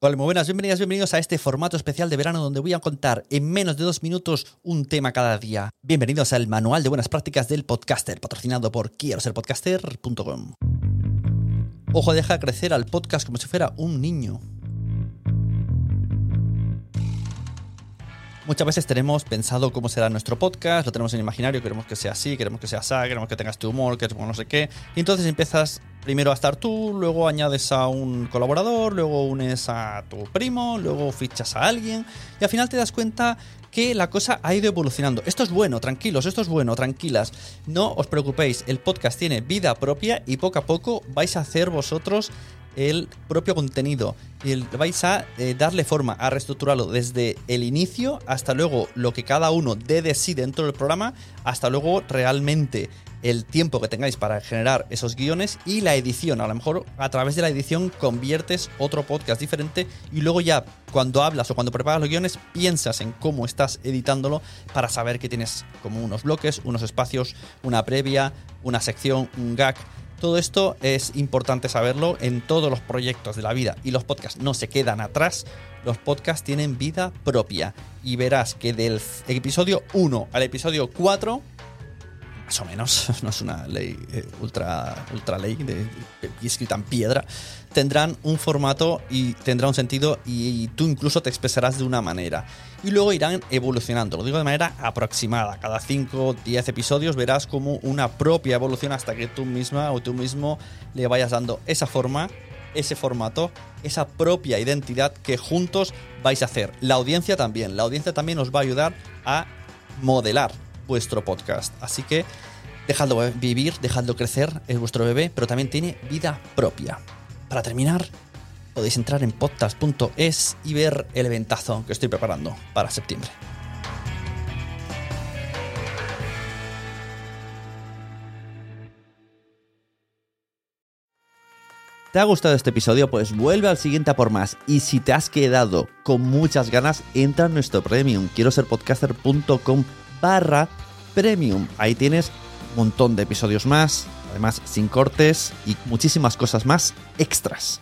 Hola, muy buenas, bienvenidas, bienvenidos a este formato especial de verano donde voy a contar en menos de dos minutos un tema cada día. Bienvenidos al Manual de Buenas Prácticas del Podcaster, patrocinado por quiero ser podcaster.com. Ojo, deja crecer al podcast como si fuera un niño. Muchas veces tenemos pensado cómo será nuestro podcast, lo tenemos en imaginario, queremos que sea así, queremos que sea así, queremos que tengas tu humor, que no sé qué. Y entonces empiezas primero a estar tú, luego añades a un colaborador, luego unes a tu primo, luego fichas a alguien y al final te das cuenta que la cosa ha ido evolucionando. Esto es bueno, tranquilos, esto es bueno, tranquilas. No os preocupéis, el podcast tiene vida propia y poco a poco vais a hacer vosotros el propio contenido y vais a eh, darle forma, a reestructurarlo desde el inicio hasta luego lo que cada uno dé de sí dentro del programa, hasta luego realmente el tiempo que tengáis para generar esos guiones y la edición. A lo mejor a través de la edición conviertes otro podcast diferente y luego ya cuando hablas o cuando preparas los guiones piensas en cómo estás editándolo para saber que tienes como unos bloques, unos espacios, una previa, una sección, un gag. Todo esto es importante saberlo en todos los proyectos de la vida y los podcasts no se quedan atrás. Los podcasts tienen vida propia y verás que del episodio 1 al episodio 4 más o menos, no es una ley eh, ultra, ultra ley de, escrita en piedra, tendrán un formato y tendrá un sentido y, tú incluso te expresarás de una manera. Y luego irán evolucionando, lo digo de manera aproximada, cada 5 o 10 episodios verás como una propia evolución hasta que tú misma o tú mismo le vayas dando esa forma, ese formato, esa propia identidad que juntos vais a hacer. La audiencia también, la audiencia también os va a ayudar a modelar vuestro podcast. Así que dejadlo vivir, dejadlo crecer, es vuestro bebé, pero también tiene vida propia. Para terminar, podéis entrar en podcast.es y ver el eventazo que estoy preparando para septiembre. ¿Te ha gustado este episodio? Pues vuelve al siguiente a por más. Y si te has quedado con muchas ganas, entra en nuestro premium. Quiero ser podcaster.com barra premium. Ahí tienes un montón de episodios más, además sin cortes y muchísimas cosas más extras.